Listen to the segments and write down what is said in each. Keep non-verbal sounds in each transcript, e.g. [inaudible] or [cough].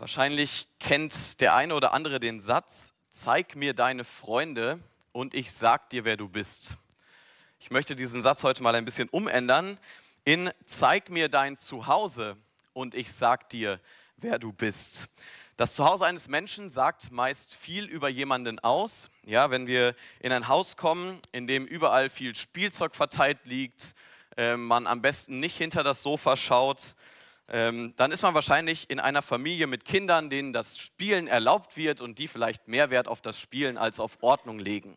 Wahrscheinlich kennt der eine oder andere den Satz, zeig mir deine Freunde und ich sag dir, wer du bist. Ich möchte diesen Satz heute mal ein bisschen umändern in zeig mir dein Zuhause und ich sag dir, wer du bist. Das Zuhause eines Menschen sagt meist viel über jemanden aus. Ja, wenn wir in ein Haus kommen, in dem überall viel Spielzeug verteilt liegt, äh, man am besten nicht hinter das Sofa schaut, dann ist man wahrscheinlich in einer Familie mit Kindern, denen das Spielen erlaubt wird und die vielleicht mehr Wert auf das Spielen als auf Ordnung legen.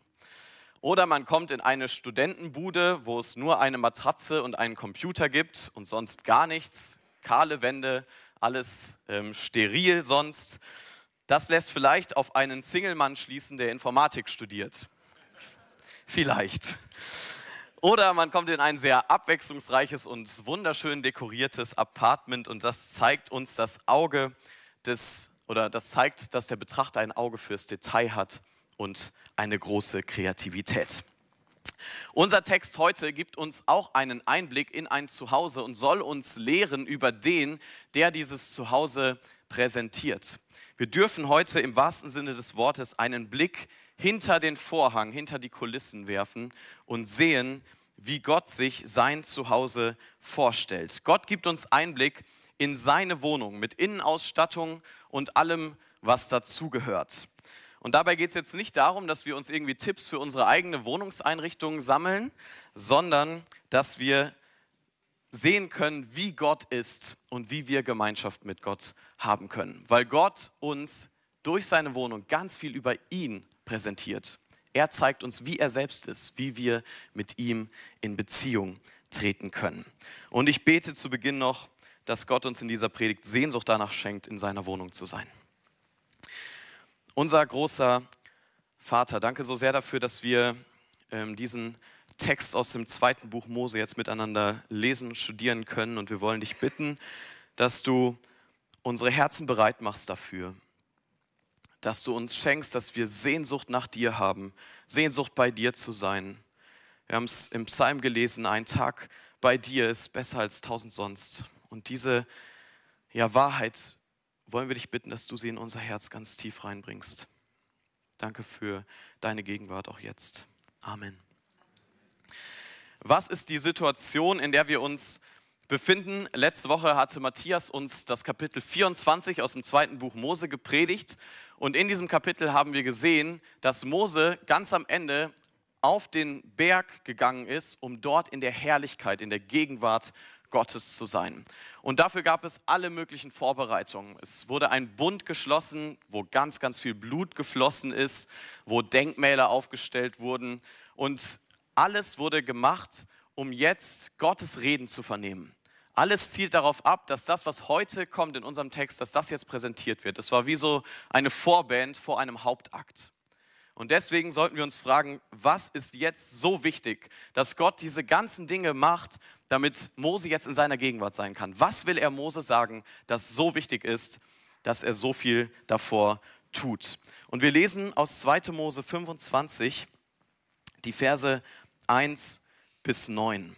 Oder man kommt in eine Studentenbude, wo es nur eine Matratze und einen Computer gibt und sonst gar nichts, kahle Wände, alles ähm, steril sonst. Das lässt vielleicht auf einen Single-Mann schließen, der Informatik studiert. Vielleicht. Oder man kommt in ein sehr abwechslungsreiches und wunderschön dekoriertes Apartment und das zeigt uns das Auge des, oder das zeigt, dass der Betrachter ein Auge fürs Detail hat und eine große Kreativität. Unser Text heute gibt uns auch einen Einblick in ein Zuhause und soll uns lehren über den, der dieses Zuhause präsentiert. Wir dürfen heute im wahrsten Sinne des Wortes einen Blick hinter den Vorhang, hinter die Kulissen werfen und sehen, wie Gott sich sein Zuhause vorstellt. Gott gibt uns Einblick in seine Wohnung mit Innenausstattung und allem, was dazugehört. Und dabei geht es jetzt nicht darum, dass wir uns irgendwie Tipps für unsere eigene Wohnungseinrichtung sammeln, sondern dass wir sehen können, wie Gott ist und wie wir Gemeinschaft mit Gott haben können. Weil Gott uns durch seine Wohnung ganz viel über ihn präsentiert. Er zeigt uns, wie er selbst ist, wie wir mit ihm in Beziehung treten können. Und ich bete zu Beginn noch, dass Gott uns in dieser Predigt Sehnsucht danach schenkt, in seiner Wohnung zu sein. Unser großer Vater, danke so sehr dafür, dass wir ähm, diesen Text aus dem zweiten Buch Mose jetzt miteinander lesen und studieren können. Und wir wollen dich bitten, dass du unsere Herzen bereit machst dafür, dass du uns schenkst, dass wir Sehnsucht nach dir haben, Sehnsucht bei dir zu sein. Wir haben es im Psalm gelesen, ein Tag bei dir ist besser als tausend sonst. Und diese ja, Wahrheit wollen wir dich bitten, dass du sie in unser Herz ganz tief reinbringst. Danke für deine Gegenwart auch jetzt. Amen. Was ist die Situation, in der wir uns befinden? Letzte Woche hatte Matthias uns das Kapitel 24 aus dem zweiten Buch Mose gepredigt und in diesem Kapitel haben wir gesehen, dass Mose ganz am Ende auf den Berg gegangen ist, um dort in der Herrlichkeit, in der Gegenwart Gottes zu sein. Und dafür gab es alle möglichen Vorbereitungen. Es wurde ein Bund geschlossen, wo ganz, ganz viel Blut geflossen ist, wo Denkmäler aufgestellt wurden. Und alles wurde gemacht, um jetzt Gottes Reden zu vernehmen. Alles zielt darauf ab, dass das, was heute kommt in unserem Text, dass das jetzt präsentiert wird. Das war wie so eine Vorband vor einem Hauptakt. Und deswegen sollten wir uns fragen, was ist jetzt so wichtig, dass Gott diese ganzen Dinge macht, damit Mose jetzt in seiner Gegenwart sein kann? Was will er Mose sagen, das so wichtig ist, dass er so viel davor tut? Und wir lesen aus 2. Mose 25 die Verse 1 bis 9.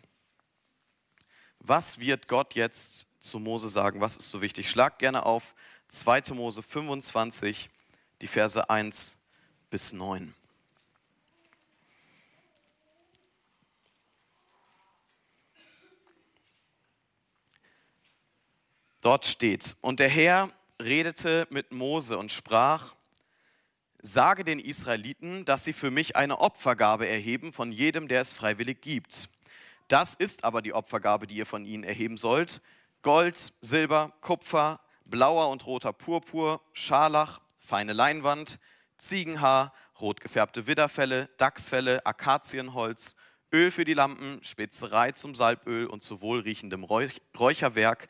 Was wird Gott jetzt zu Mose sagen? Was ist so wichtig? Schlag gerne auf 2. Mose 25, die Verse 1 bis 9. Dort steht, und der Herr redete mit Mose und sprach, sage den Israeliten, dass sie für mich eine Opfergabe erheben von jedem, der es freiwillig gibt. Das ist aber die Opfergabe, die ihr von ihnen erheben sollt. Gold, Silber, Kupfer, blauer und roter Purpur, Scharlach, feine Leinwand, Ziegenhaar, rot gefärbte Widderfelle, Dachsfelle, Akazienholz, Öl für die Lampen, Spezerei zum Salböl und zu wohlriechendem Räucherwerk,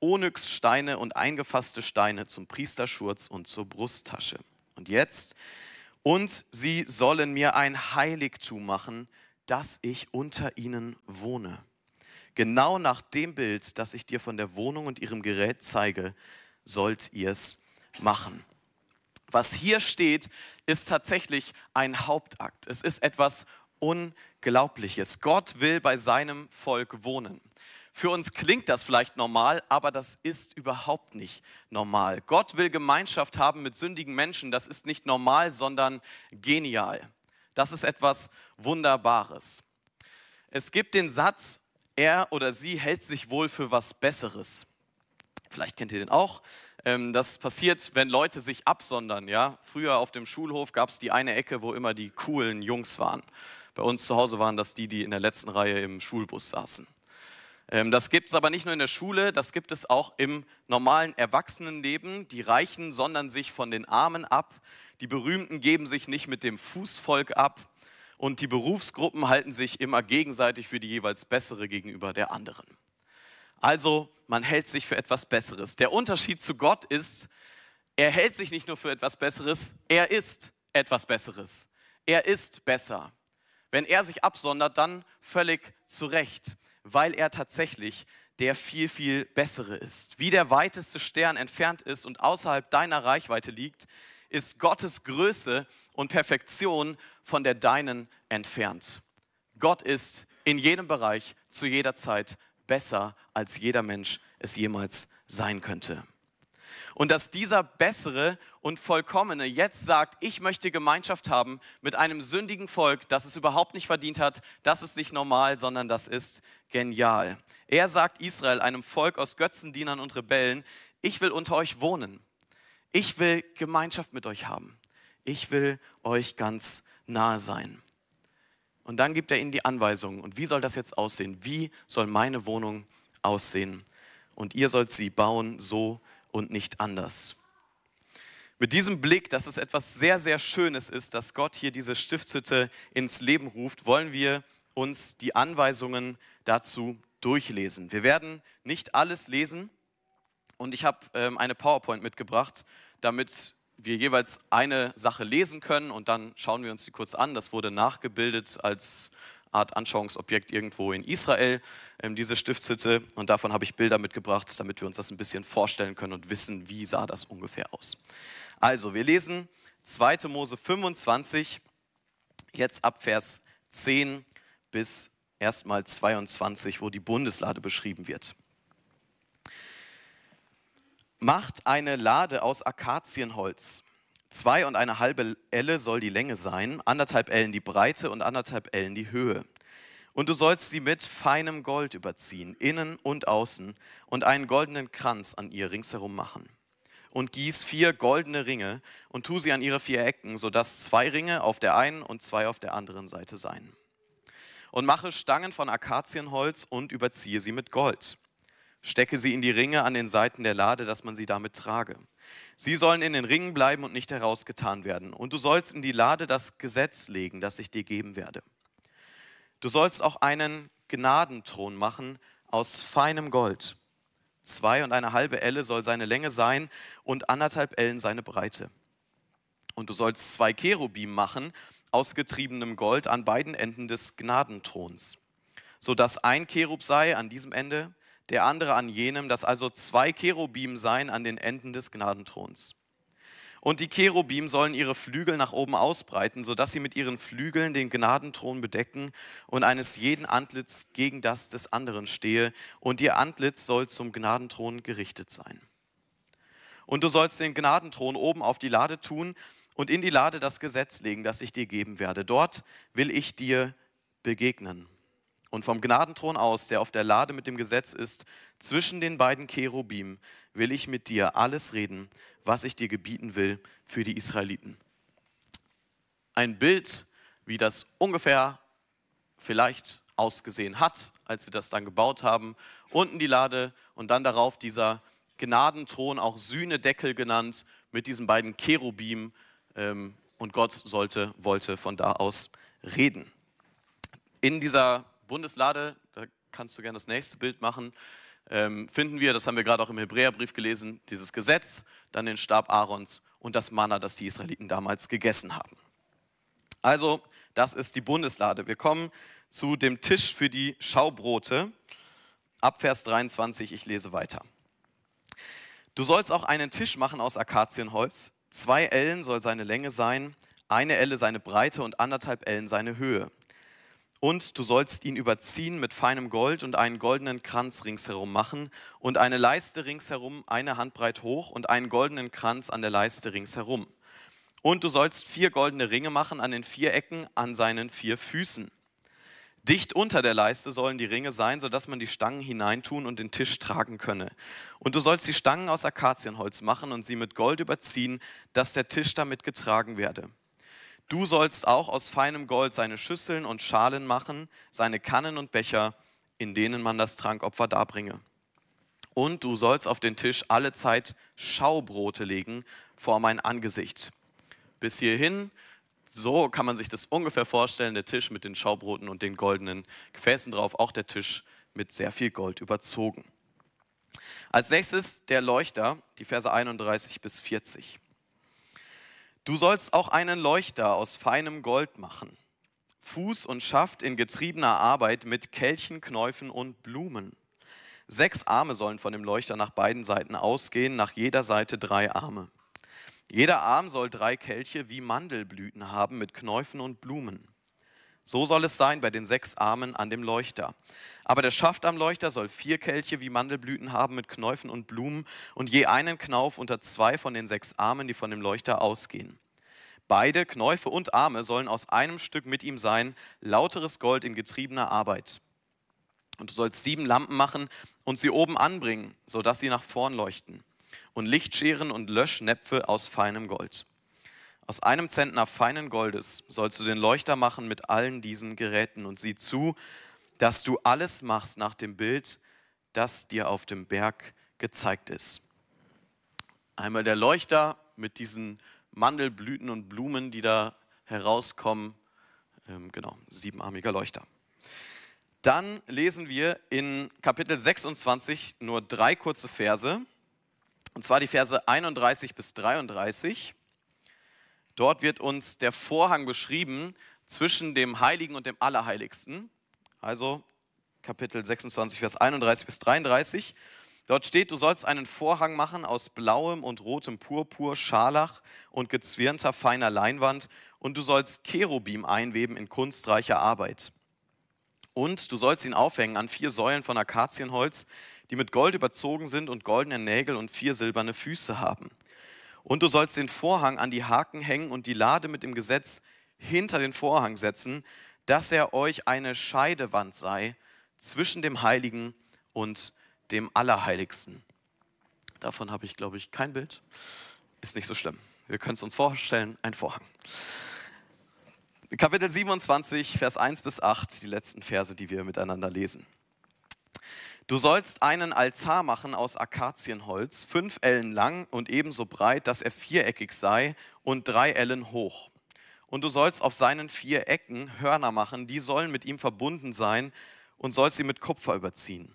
Onyxsteine und eingefasste Steine zum Priesterschurz und zur Brusttasche. Und jetzt, und sie sollen mir ein Heiligtum machen, dass ich unter ihnen wohne. Genau nach dem Bild, das ich dir von der Wohnung und ihrem Gerät zeige, sollt ihr es machen. Was hier steht, ist tatsächlich ein Hauptakt. Es ist etwas Unglaubliches. Gott will bei seinem Volk wohnen. Für uns klingt das vielleicht normal, aber das ist überhaupt nicht normal. Gott will Gemeinschaft haben mit sündigen Menschen. Das ist nicht normal, sondern genial. Das ist etwas Wunderbares. Es gibt den Satz, er oder sie hält sich wohl für was Besseres. Vielleicht kennt ihr den auch. Ähm, das passiert, wenn Leute sich absondern. Ja? Früher auf dem Schulhof gab es die eine Ecke, wo immer die coolen Jungs waren. Bei uns zu Hause waren das die, die in der letzten Reihe im Schulbus saßen. Ähm, das gibt es aber nicht nur in der Schule, das gibt es auch im normalen Erwachsenenleben. Die Reichen sondern sich von den Armen ab, die Berühmten geben sich nicht mit dem Fußvolk ab und die Berufsgruppen halten sich immer gegenseitig für die jeweils bessere gegenüber der anderen. Also man hält sich für etwas Besseres. Der Unterschied zu Gott ist, er hält sich nicht nur für etwas Besseres, er ist etwas Besseres. Er ist besser. Wenn er sich absondert, dann völlig zu Recht, weil er tatsächlich der viel, viel bessere ist. Wie der weiteste Stern entfernt ist und außerhalb deiner Reichweite liegt, ist Gottes Größe und Perfektion von der deinen entfernt. Gott ist in jedem Bereich zu jeder Zeit besser, als jeder Mensch es jemals sein könnte. Und dass dieser bessere und vollkommene jetzt sagt, ich möchte Gemeinschaft haben mit einem sündigen Volk, das es überhaupt nicht verdient hat, das ist nicht normal, sondern das ist genial. Er sagt Israel, einem Volk aus Götzendienern und Rebellen, ich will unter euch wohnen. Ich will Gemeinschaft mit euch haben. Ich will euch ganz nahe sein. Und dann gibt er ihnen die Anweisungen. Und wie soll das jetzt aussehen? Wie soll meine Wohnung aussehen? Und ihr sollt sie bauen so und nicht anders. Mit diesem Blick, dass es etwas sehr, sehr Schönes ist, dass Gott hier diese Stiftshütte ins Leben ruft, wollen wir uns die Anweisungen dazu durchlesen. Wir werden nicht alles lesen, und ich habe ähm, eine PowerPoint mitgebracht, damit wir jeweils eine Sache lesen können und dann schauen wir uns die kurz an. Das wurde nachgebildet als Art Anschauungsobjekt irgendwo in Israel, ähm, diese Stiftshütte. Und davon habe ich Bilder mitgebracht, damit wir uns das ein bisschen vorstellen können und wissen, wie sah das ungefähr aus. Also, wir lesen 2. Mose 25, jetzt ab Vers 10 bis erstmal 22, wo die Bundeslade beschrieben wird. Macht eine Lade aus Akazienholz. Zwei und eine halbe Elle soll die Länge sein, anderthalb Ellen die Breite und anderthalb Ellen die Höhe. Und du sollst sie mit feinem Gold überziehen, innen und außen, und einen goldenen Kranz an ihr ringsherum machen. Und gieß vier goldene Ringe und tu sie an ihre vier Ecken, sodass zwei Ringe auf der einen und zwei auf der anderen Seite seien. Und mache Stangen von Akazienholz und überziehe sie mit Gold. Stecke sie in die Ringe an den Seiten der Lade, dass man sie damit trage. Sie sollen in den Ringen bleiben und nicht herausgetan werden. Und du sollst in die Lade das Gesetz legen, das ich dir geben werde. Du sollst auch einen Gnadenthron machen aus feinem Gold. Zwei und eine halbe Elle soll seine Länge sein und anderthalb Ellen seine Breite. Und du sollst zwei Cherubim machen aus getriebenem Gold an beiden Enden des Gnadenthrons, sodass ein Cherub sei an diesem Ende der andere an jenem, dass also zwei Cherubim seien an den Enden des Gnadenthrons. Und die Cherubim sollen ihre Flügel nach oben ausbreiten, sodass sie mit ihren Flügeln den Gnadenthron bedecken und eines jeden Antlitz gegen das des anderen stehe, und ihr Antlitz soll zum Gnadenthron gerichtet sein. Und du sollst den Gnadenthron oben auf die Lade tun und in die Lade das Gesetz legen, das ich dir geben werde. Dort will ich dir begegnen. Und vom Gnadenthron aus, der auf der Lade mit dem Gesetz ist, zwischen den beiden Cherubim, will ich mit dir alles reden, was ich dir gebieten will für die Israeliten. Ein Bild, wie das ungefähr vielleicht ausgesehen hat, als sie das dann gebaut haben. Unten die Lade und dann darauf dieser Gnadenthron, auch Sühnedeckel genannt, mit diesen beiden Cherubim. Ähm, und Gott sollte, wollte von da aus reden. In dieser Bundeslade, da kannst du gerne das nächste Bild machen, ähm, finden wir, das haben wir gerade auch im Hebräerbrief gelesen, dieses Gesetz, dann den Stab Aarons und das Manna, das die Israeliten damals gegessen haben. Also, das ist die Bundeslade. Wir kommen zu dem Tisch für die Schaubrote. Ab Vers 23, ich lese weiter. Du sollst auch einen Tisch machen aus Akazienholz. Zwei Ellen soll seine Länge sein, eine Elle seine Breite und anderthalb Ellen seine Höhe. Und du sollst ihn überziehen mit feinem Gold und einen goldenen Kranz ringsherum machen und eine Leiste ringsherum, eine Handbreit hoch und einen goldenen Kranz an der Leiste ringsherum. Und du sollst vier goldene Ringe machen an den vier Ecken an seinen vier Füßen. Dicht unter der Leiste sollen die Ringe sein, sodass man die Stangen hineintun und den Tisch tragen könne. Und du sollst die Stangen aus Akazienholz machen und sie mit Gold überziehen, dass der Tisch damit getragen werde. Du sollst auch aus feinem Gold seine Schüsseln und Schalen machen, seine Kannen und Becher, in denen man das Trankopfer darbringe. Und du sollst auf den Tisch alle Zeit Schaubrote legen vor mein Angesicht. Bis hierhin, so kann man sich das ungefähr vorstellen, der Tisch mit den Schaubroten und den goldenen Gefäßen drauf, auch der Tisch mit sehr viel Gold überzogen. Als nächstes der Leuchter, die Verse 31 bis 40. Du sollst auch einen Leuchter aus feinem Gold machen, Fuß und Schaft in getriebener Arbeit mit Kelchen, Knäufen und Blumen. Sechs Arme sollen von dem Leuchter nach beiden Seiten ausgehen, nach jeder Seite drei Arme. Jeder Arm soll drei Kelche wie Mandelblüten haben mit Knäufen und Blumen. So soll es sein bei den sechs Armen an dem Leuchter. Aber der Schaft am Leuchter soll vier Kelche wie Mandelblüten haben mit Knäufen und Blumen und je einen Knauf unter zwei von den sechs Armen, die von dem Leuchter ausgehen. Beide, Knäufe und Arme, sollen aus einem Stück mit ihm sein, lauteres Gold in getriebener Arbeit. Und du sollst sieben Lampen machen und sie oben anbringen, sodass sie nach vorn leuchten. Und Lichtscheren und Löschnäpfe aus feinem Gold. Aus einem Zentner feinen Goldes sollst du den Leuchter machen mit allen diesen Geräten und sieh zu, dass du alles machst nach dem Bild, das dir auf dem Berg gezeigt ist. Einmal der Leuchter mit diesen Mandelblüten und Blumen, die da herauskommen. Ähm, genau, siebenarmiger Leuchter. Dann lesen wir in Kapitel 26 nur drei kurze Verse, und zwar die Verse 31 bis 33. Dort wird uns der Vorhang beschrieben zwischen dem Heiligen und dem Allerheiligsten. Also Kapitel 26, Vers 31 bis 33. Dort steht, du sollst einen Vorhang machen aus blauem und rotem Purpur, Scharlach und gezwirnter feiner Leinwand und du sollst Cherubim einweben in kunstreicher Arbeit. Und du sollst ihn aufhängen an vier Säulen von Akazienholz, die mit Gold überzogen sind und goldene Nägel und vier silberne Füße haben. Und du sollst den Vorhang an die Haken hängen und die Lade mit dem Gesetz hinter den Vorhang setzen, dass er euch eine Scheidewand sei zwischen dem Heiligen und dem Allerheiligsten. Davon habe ich, glaube ich, kein Bild. Ist nicht so schlimm. Wir können es uns vorstellen, ein Vorhang. Kapitel 27, Vers 1 bis 8, die letzten Verse, die wir miteinander lesen. Du sollst einen Altar machen aus Akazienholz, fünf Ellen lang und ebenso breit, dass er viereckig sei und drei Ellen hoch. Und du sollst auf seinen vier Ecken Hörner machen, die sollen mit ihm verbunden sein und sollst sie mit Kupfer überziehen.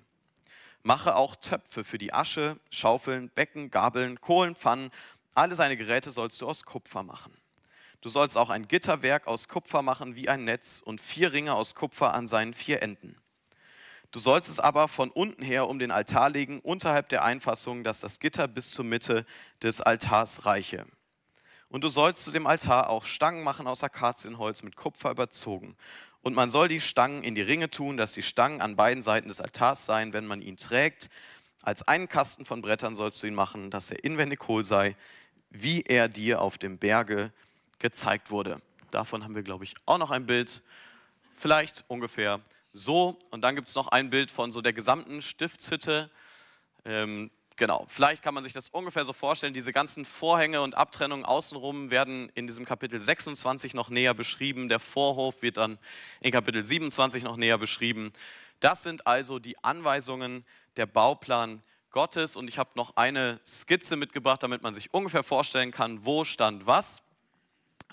Mache auch Töpfe für die Asche, Schaufeln, Becken, Gabeln, Kohlen, Pfannen. Alle seine Geräte sollst du aus Kupfer machen. Du sollst auch ein Gitterwerk aus Kupfer machen wie ein Netz und vier Ringe aus Kupfer an seinen vier Enden. Du sollst es aber von unten her um den Altar legen, unterhalb der Einfassung, dass das Gitter bis zur Mitte des Altars reiche. Und du sollst zu dem Altar auch Stangen machen aus Akazienholz mit Kupfer überzogen. Und man soll die Stangen in die Ringe tun, dass die Stangen an beiden Seiten des Altars seien, wenn man ihn trägt. Als einen Kasten von Brettern sollst du ihn machen, dass er inwendig hohl sei, wie er dir auf dem Berge gezeigt wurde. Davon haben wir, glaube ich, auch noch ein Bild. Vielleicht ungefähr so. Und dann gibt es noch ein Bild von so der gesamten Stiftshütte. Ähm, Genau, vielleicht kann man sich das ungefähr so vorstellen. Diese ganzen Vorhänge und Abtrennungen außenrum werden in diesem Kapitel 26 noch näher beschrieben. Der Vorhof wird dann in Kapitel 27 noch näher beschrieben. Das sind also die Anweisungen, der Bauplan Gottes. Und ich habe noch eine Skizze mitgebracht, damit man sich ungefähr vorstellen kann, wo stand was.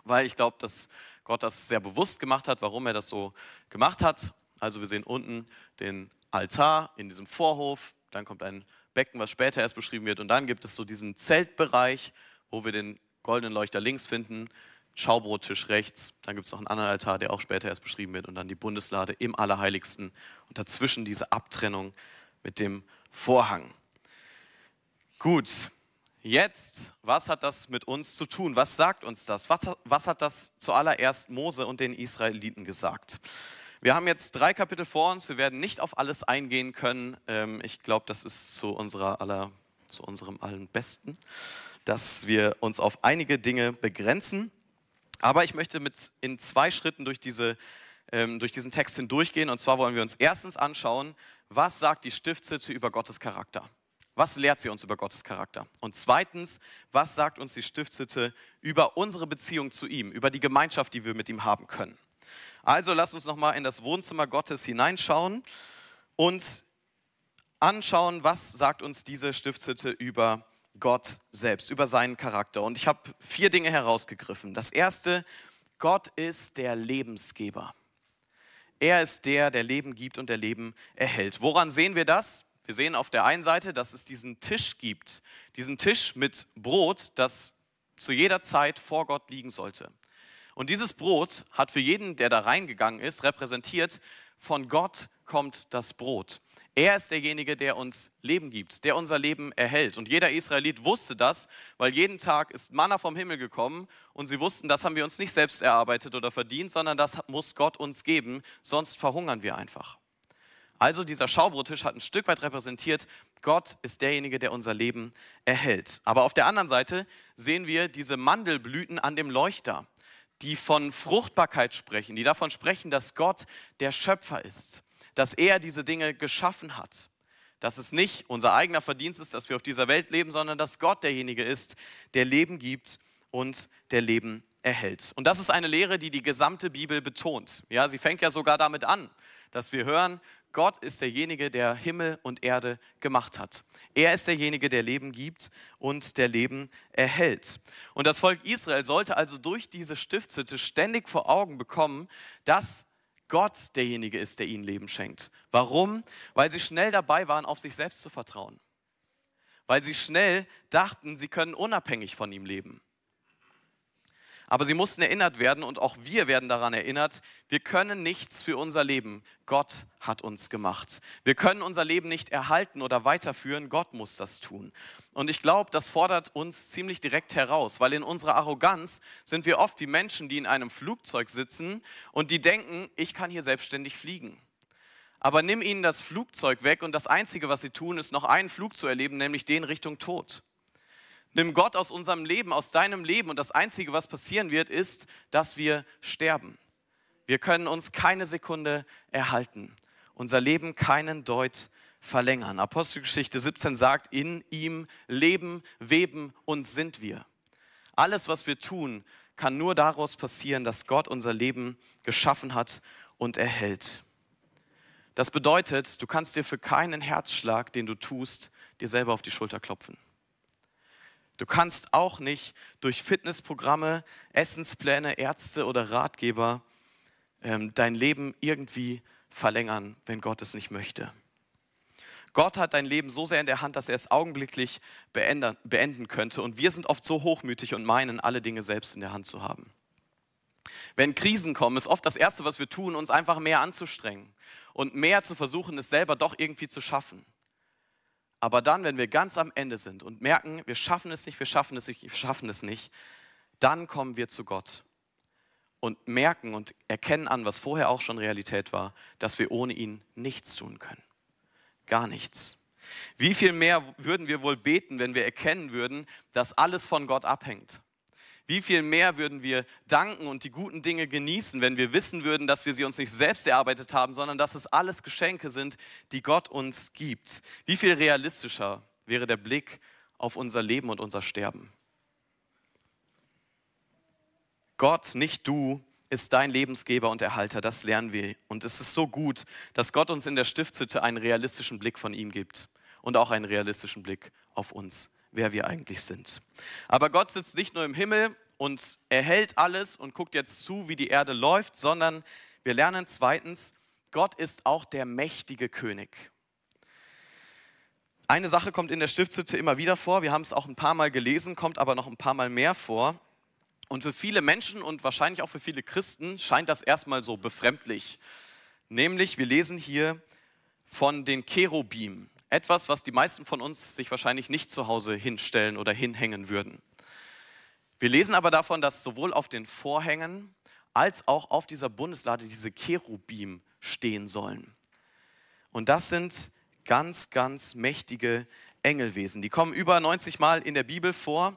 Weil ich glaube, dass Gott das sehr bewusst gemacht hat, warum er das so gemacht hat. Also wir sehen unten den Altar in diesem Vorhof. Dann kommt ein Becken, was später erst beschrieben wird. Und dann gibt es so diesen Zeltbereich, wo wir den goldenen Leuchter links finden, Schaubrottisch rechts. Dann gibt es noch einen anderen Altar, der auch später erst beschrieben wird. Und dann die Bundeslade im Allerheiligsten. Und dazwischen diese Abtrennung mit dem Vorhang. Gut, jetzt, was hat das mit uns zu tun? Was sagt uns das? Was, was hat das zuallererst Mose und den Israeliten gesagt? Wir haben jetzt drei Kapitel vor uns. Wir werden nicht auf alles eingehen können. Ähm, ich glaube, das ist zu, unserer aller, zu unserem allen Besten, dass wir uns auf einige Dinge begrenzen. Aber ich möchte mit in zwei Schritten durch, diese, ähm, durch diesen Text hindurchgehen. Und zwar wollen wir uns erstens anschauen, was sagt die Stiftshütte über Gottes Charakter? Was lehrt sie uns über Gottes Charakter? Und zweitens, was sagt uns die Stiftshütte über unsere Beziehung zu ihm, über die Gemeinschaft, die wir mit ihm haben können? Also lasst uns nochmal in das Wohnzimmer Gottes hineinschauen und anschauen, was sagt uns diese Stiftshütte über Gott selbst, über seinen Charakter. Und ich habe vier Dinge herausgegriffen. Das erste, Gott ist der Lebensgeber. Er ist der, der Leben gibt und der Leben erhält. Woran sehen wir das? Wir sehen auf der einen Seite, dass es diesen Tisch gibt, diesen Tisch mit Brot, das zu jeder Zeit vor Gott liegen sollte. Und dieses Brot hat für jeden, der da reingegangen ist, repräsentiert, von Gott kommt das Brot. Er ist derjenige, der uns Leben gibt, der unser Leben erhält. Und jeder Israelit wusste das, weil jeden Tag ist Manna vom Himmel gekommen und sie wussten, das haben wir uns nicht selbst erarbeitet oder verdient, sondern das muss Gott uns geben, sonst verhungern wir einfach. Also dieser Schaubrottisch hat ein Stück weit repräsentiert, Gott ist derjenige, der unser Leben erhält. Aber auf der anderen Seite sehen wir diese Mandelblüten an dem Leuchter die von Fruchtbarkeit sprechen, die davon sprechen, dass Gott der Schöpfer ist, dass er diese Dinge geschaffen hat, dass es nicht unser eigener Verdienst ist, dass wir auf dieser Welt leben, sondern dass Gott derjenige ist, der Leben gibt und der Leben erhält. Und das ist eine Lehre, die die gesamte Bibel betont. Ja, sie fängt ja sogar damit an, dass wir hören, Gott ist derjenige, der Himmel und Erde gemacht hat. Er ist derjenige, der Leben gibt und der Leben erhält. Und das Volk Israel sollte also durch diese Stiftshütte ständig vor Augen bekommen, dass Gott derjenige ist, der ihnen Leben schenkt. Warum? Weil sie schnell dabei waren, auf sich selbst zu vertrauen. Weil sie schnell dachten, sie können unabhängig von ihm leben. Aber sie mussten erinnert werden und auch wir werden daran erinnert, wir können nichts für unser Leben. Gott hat uns gemacht. Wir können unser Leben nicht erhalten oder weiterführen. Gott muss das tun. Und ich glaube, das fordert uns ziemlich direkt heraus, weil in unserer Arroganz sind wir oft wie Menschen, die in einem Flugzeug sitzen und die denken, ich kann hier selbstständig fliegen. Aber nimm ihnen das Flugzeug weg und das Einzige, was sie tun, ist noch einen Flug zu erleben, nämlich den Richtung Tod. Nimm Gott aus unserem Leben, aus deinem Leben und das Einzige, was passieren wird, ist, dass wir sterben. Wir können uns keine Sekunde erhalten, unser Leben keinen Deut verlängern. Apostelgeschichte 17 sagt, in ihm leben, weben und sind wir. Alles, was wir tun, kann nur daraus passieren, dass Gott unser Leben geschaffen hat und erhält. Das bedeutet, du kannst dir für keinen Herzschlag, den du tust, dir selber auf die Schulter klopfen. Du kannst auch nicht durch Fitnessprogramme, Essenspläne, Ärzte oder Ratgeber ähm, dein Leben irgendwie verlängern, wenn Gott es nicht möchte. Gott hat dein Leben so sehr in der Hand, dass er es augenblicklich beenden, beenden könnte. Und wir sind oft so hochmütig und meinen, alle Dinge selbst in der Hand zu haben. Wenn Krisen kommen, ist oft das Erste, was wir tun, uns einfach mehr anzustrengen und mehr zu versuchen, es selber doch irgendwie zu schaffen. Aber dann, wenn wir ganz am Ende sind und merken, wir schaffen es nicht, wir schaffen es nicht, wir schaffen es nicht, dann kommen wir zu Gott und merken und erkennen an, was vorher auch schon Realität war, dass wir ohne ihn nichts tun können. Gar nichts. Wie viel mehr würden wir wohl beten, wenn wir erkennen würden, dass alles von Gott abhängt? Wie viel mehr würden wir danken und die guten Dinge genießen, wenn wir wissen würden, dass wir sie uns nicht selbst erarbeitet haben, sondern dass es alles Geschenke sind, die Gott uns gibt? Wie viel realistischer wäre der Blick auf unser Leben und unser Sterben? Gott, nicht du, ist dein Lebensgeber und Erhalter, das lernen wir. Und es ist so gut, dass Gott uns in der Stiftshütte einen realistischen Blick von ihm gibt und auch einen realistischen Blick auf uns wer wir eigentlich sind. Aber Gott sitzt nicht nur im Himmel und erhält alles und guckt jetzt zu, wie die Erde läuft, sondern wir lernen zweitens, Gott ist auch der mächtige König. Eine Sache kommt in der Stiftshütte immer wieder vor, wir haben es auch ein paar Mal gelesen, kommt aber noch ein paar Mal mehr vor. Und für viele Menschen und wahrscheinlich auch für viele Christen scheint das erstmal so befremdlich. Nämlich, wir lesen hier von den Cherubim. Etwas, was die meisten von uns sich wahrscheinlich nicht zu Hause hinstellen oder hinhängen würden. Wir lesen aber davon, dass sowohl auf den Vorhängen als auch auf dieser Bundeslade diese Cherubim stehen sollen. Und das sind ganz, ganz mächtige Engelwesen. Die kommen über 90 Mal in der Bibel vor.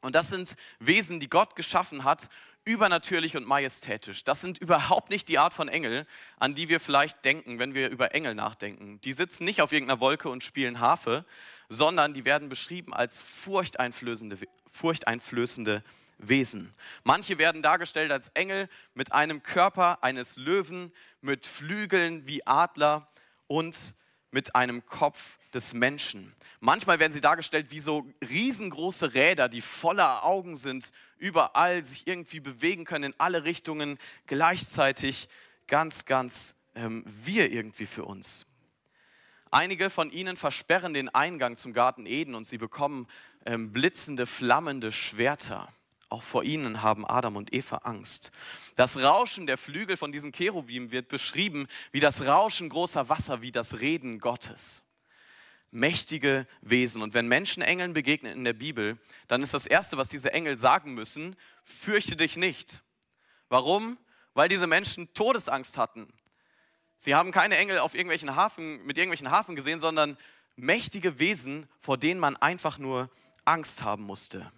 Und das sind Wesen, die Gott geschaffen hat, übernatürlich und majestätisch. Das sind überhaupt nicht die Art von Engel, an die wir vielleicht denken, wenn wir über Engel nachdenken. Die sitzen nicht auf irgendeiner Wolke und spielen Harfe, sondern die werden beschrieben als furchteinflößende, furchteinflößende Wesen. Manche werden dargestellt als Engel mit einem Körper eines Löwen, mit Flügeln wie Adler und mit einem Kopf des Menschen. Manchmal werden sie dargestellt wie so riesengroße Räder, die voller Augen sind, überall sich irgendwie bewegen können in alle Richtungen, gleichzeitig ganz, ganz ähm, wir irgendwie für uns. Einige von ihnen versperren den Eingang zum Garten Eden und sie bekommen ähm, blitzende, flammende Schwerter. Auch vor ihnen haben Adam und Eva Angst. Das Rauschen der Flügel von diesen Cherubim wird beschrieben wie das Rauschen großer Wasser, wie das Reden Gottes. Mächtige Wesen. Und wenn Menschen Engeln begegnen in der Bibel, dann ist das Erste, was diese Engel sagen müssen, fürchte dich nicht. Warum? Weil diese Menschen Todesangst hatten. Sie haben keine Engel auf irgendwelchen Hafen, mit irgendwelchen Hafen gesehen, sondern mächtige Wesen, vor denen man einfach nur Angst haben musste.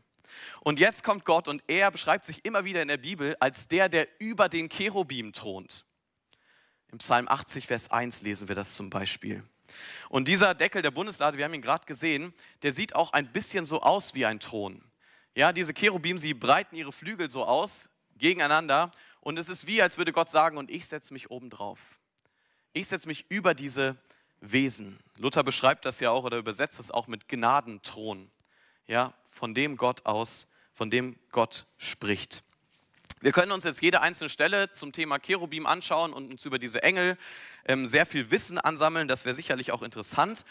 Und jetzt kommt Gott und er beschreibt sich immer wieder in der Bibel als der, der über den Cherubim thront. Im Psalm 80, Vers 1 lesen wir das zum Beispiel. Und dieser Deckel der Bundeslade, wir haben ihn gerade gesehen, der sieht auch ein bisschen so aus wie ein Thron. Ja, diese Cherubim, sie breiten ihre Flügel so aus gegeneinander und es ist wie, als würde Gott sagen, und ich setze mich oben drauf. Ich setze mich über diese Wesen. Luther beschreibt das ja auch oder übersetzt das auch mit Gnadenthron. Ja, von dem Gott aus, von dem Gott spricht. Wir können uns jetzt jede einzelne Stelle zum Thema Cherubim anschauen und uns über diese Engel ähm, sehr viel Wissen ansammeln. Das wäre sicherlich auch interessant.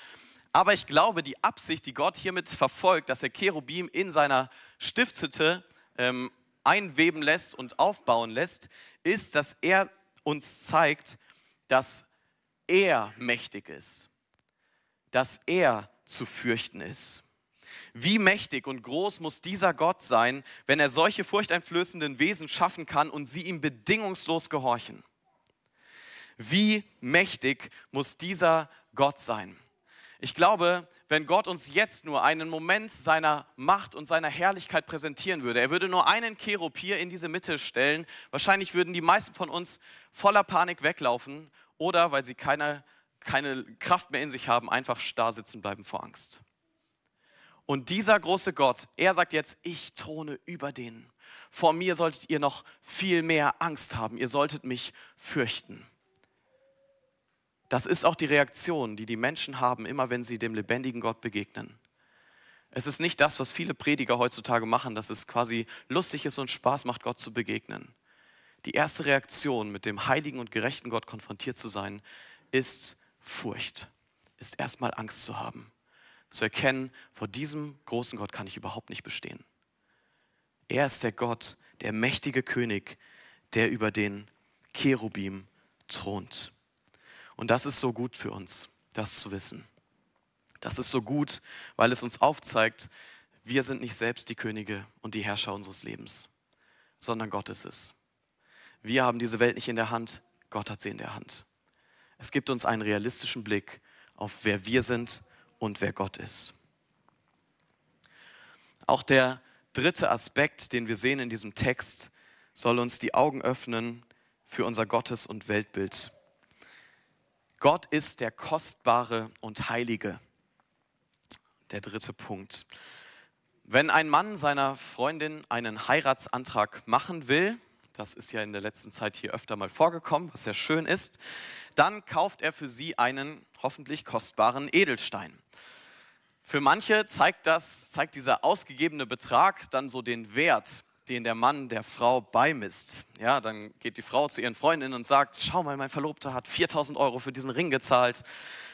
Aber ich glaube, die Absicht, die Gott hiermit verfolgt, dass er Cherubim in seiner Stiftshütte ähm, einweben lässt und aufbauen lässt, ist, dass er uns zeigt, dass er mächtig ist, dass er zu fürchten ist. Wie mächtig und groß muss dieser Gott sein, wenn er solche furchteinflößenden Wesen schaffen kann und sie ihm bedingungslos gehorchen? Wie mächtig muss dieser Gott sein? Ich glaube, wenn Gott uns jetzt nur einen Moment seiner Macht und seiner Herrlichkeit präsentieren würde, er würde nur einen Cherub hier in diese Mitte stellen, wahrscheinlich würden die meisten von uns voller Panik weglaufen oder, weil sie keine, keine Kraft mehr in sich haben, einfach starr sitzen bleiben vor Angst. Und dieser große Gott, er sagt jetzt, ich throne über denen. Vor mir solltet ihr noch viel mehr Angst haben. Ihr solltet mich fürchten. Das ist auch die Reaktion, die die Menschen haben, immer wenn sie dem lebendigen Gott begegnen. Es ist nicht das, was viele Prediger heutzutage machen, dass es quasi lustig ist und Spaß macht, Gott zu begegnen. Die erste Reaktion, mit dem heiligen und gerechten Gott konfrontiert zu sein, ist Furcht, ist erstmal Angst zu haben zu erkennen, vor diesem großen Gott kann ich überhaupt nicht bestehen. Er ist der Gott, der mächtige König, der über den Cherubim thront. Und das ist so gut für uns, das zu wissen. Das ist so gut, weil es uns aufzeigt, wir sind nicht selbst die Könige und die Herrscher unseres Lebens, sondern Gott ist es. Wir haben diese Welt nicht in der Hand, Gott hat sie in der Hand. Es gibt uns einen realistischen Blick auf wer wir sind und wer Gott ist. Auch der dritte Aspekt, den wir sehen in diesem Text, soll uns die Augen öffnen für unser Gottes- und Weltbild. Gott ist der Kostbare und Heilige. Der dritte Punkt. Wenn ein Mann seiner Freundin einen Heiratsantrag machen will, das ist ja in der letzten Zeit hier öfter mal vorgekommen, was ja schön ist, dann kauft er für sie einen hoffentlich kostbaren Edelstein. Für manche zeigt, das, zeigt dieser ausgegebene Betrag dann so den Wert, den der Mann der Frau beimisst. Ja, dann geht die Frau zu ihren Freundinnen und sagt, schau mal, mein Verlobter hat 4000 Euro für diesen Ring gezahlt.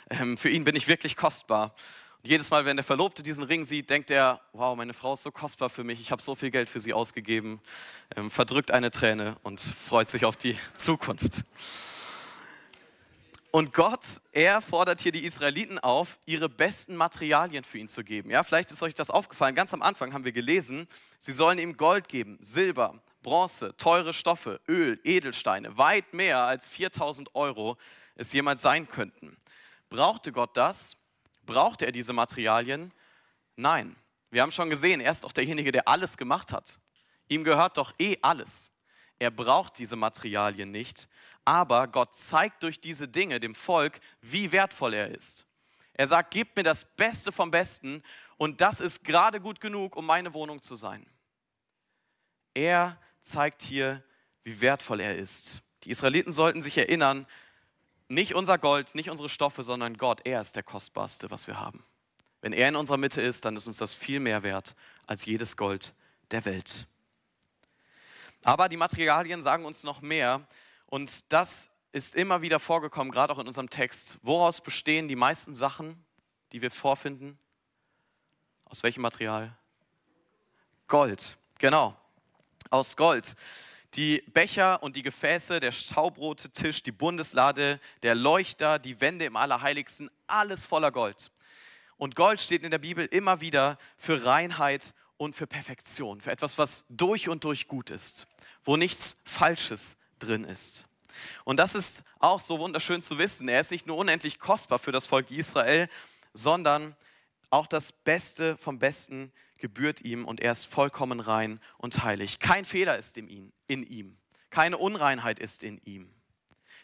Ähm, für ihn bin ich wirklich kostbar. Und jedes Mal, wenn der Verlobte diesen Ring sieht, denkt er, wow, meine Frau ist so kostbar für mich, ich habe so viel Geld für sie ausgegeben, ähm, verdrückt eine Träne und freut sich auf die Zukunft. Und Gott, er fordert hier die Israeliten auf, ihre besten Materialien für ihn zu geben. Ja, vielleicht ist euch das aufgefallen. Ganz am Anfang haben wir gelesen, sie sollen ihm Gold geben, Silber, Bronze, teure Stoffe, Öl, Edelsteine, weit mehr als 4000 Euro es jemals sein könnten. Brauchte Gott das? Brauchte er diese Materialien? Nein. Wir haben schon gesehen, er ist doch derjenige, der alles gemacht hat. Ihm gehört doch eh alles. Er braucht diese Materialien nicht, aber Gott zeigt durch diese Dinge dem Volk, wie wertvoll er ist. Er sagt, gebt mir das Beste vom Besten und das ist gerade gut genug, um meine Wohnung zu sein. Er zeigt hier, wie wertvoll er ist. Die Israeliten sollten sich erinnern, nicht unser Gold, nicht unsere Stoffe, sondern Gott, er ist der kostbarste, was wir haben. Wenn er in unserer Mitte ist, dann ist uns das viel mehr wert als jedes Gold der Welt. Aber die Materialien sagen uns noch mehr und das ist immer wieder vorgekommen, gerade auch in unserem Text. Woraus bestehen die meisten Sachen, die wir vorfinden? Aus welchem Material? Gold, genau, aus Gold. Die Becher und die Gefäße, der Schaubrote-Tisch, die Bundeslade, der Leuchter, die Wände im Allerheiligsten, alles voller Gold. Und Gold steht in der Bibel immer wieder für Reinheit und für Perfektion, für etwas, was durch und durch gut ist, wo nichts Falsches drin ist. Und das ist auch so wunderschön zu wissen. Er ist nicht nur unendlich kostbar für das Volk Israel, sondern auch das Beste vom Besten gebührt ihm und er ist vollkommen rein und heilig. Kein Fehler ist in ihm, keine Unreinheit ist in ihm.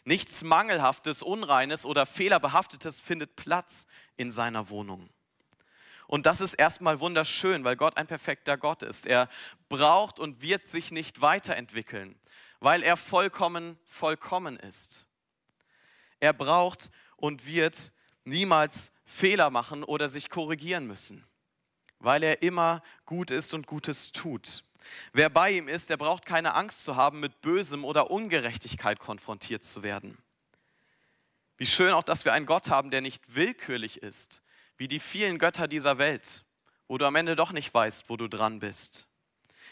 Nichts Mangelhaftes, Unreines oder Fehlerbehaftetes findet Platz in seiner Wohnung. Und das ist erstmal wunderschön, weil Gott ein perfekter Gott ist. Er braucht und wird sich nicht weiterentwickeln, weil er vollkommen, vollkommen ist. Er braucht und wird niemals Fehler machen oder sich korrigieren müssen, weil er immer gut ist und Gutes tut. Wer bei ihm ist, der braucht keine Angst zu haben, mit Bösem oder Ungerechtigkeit konfrontiert zu werden. Wie schön auch, dass wir einen Gott haben, der nicht willkürlich ist, wie die vielen Götter dieser Welt, wo du am Ende doch nicht weißt, wo du dran bist.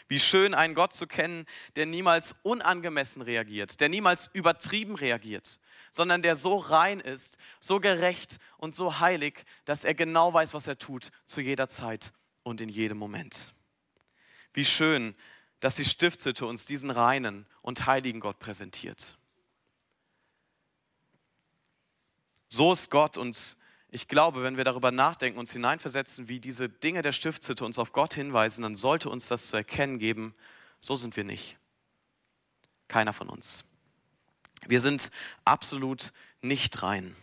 Wie schön, einen Gott zu kennen, der niemals unangemessen reagiert, der niemals übertrieben reagiert, sondern der so rein ist, so gerecht und so heilig, dass er genau weiß, was er tut, zu jeder Zeit und in jedem Moment. Wie schön, dass die Stiftshütte uns diesen reinen und heiligen Gott präsentiert. So ist Gott und ich glaube, wenn wir darüber nachdenken, uns hineinversetzen, wie diese Dinge der Stiftshütte uns auf Gott hinweisen, dann sollte uns das zu erkennen geben, so sind wir nicht. Keiner von uns. Wir sind absolut nicht rein.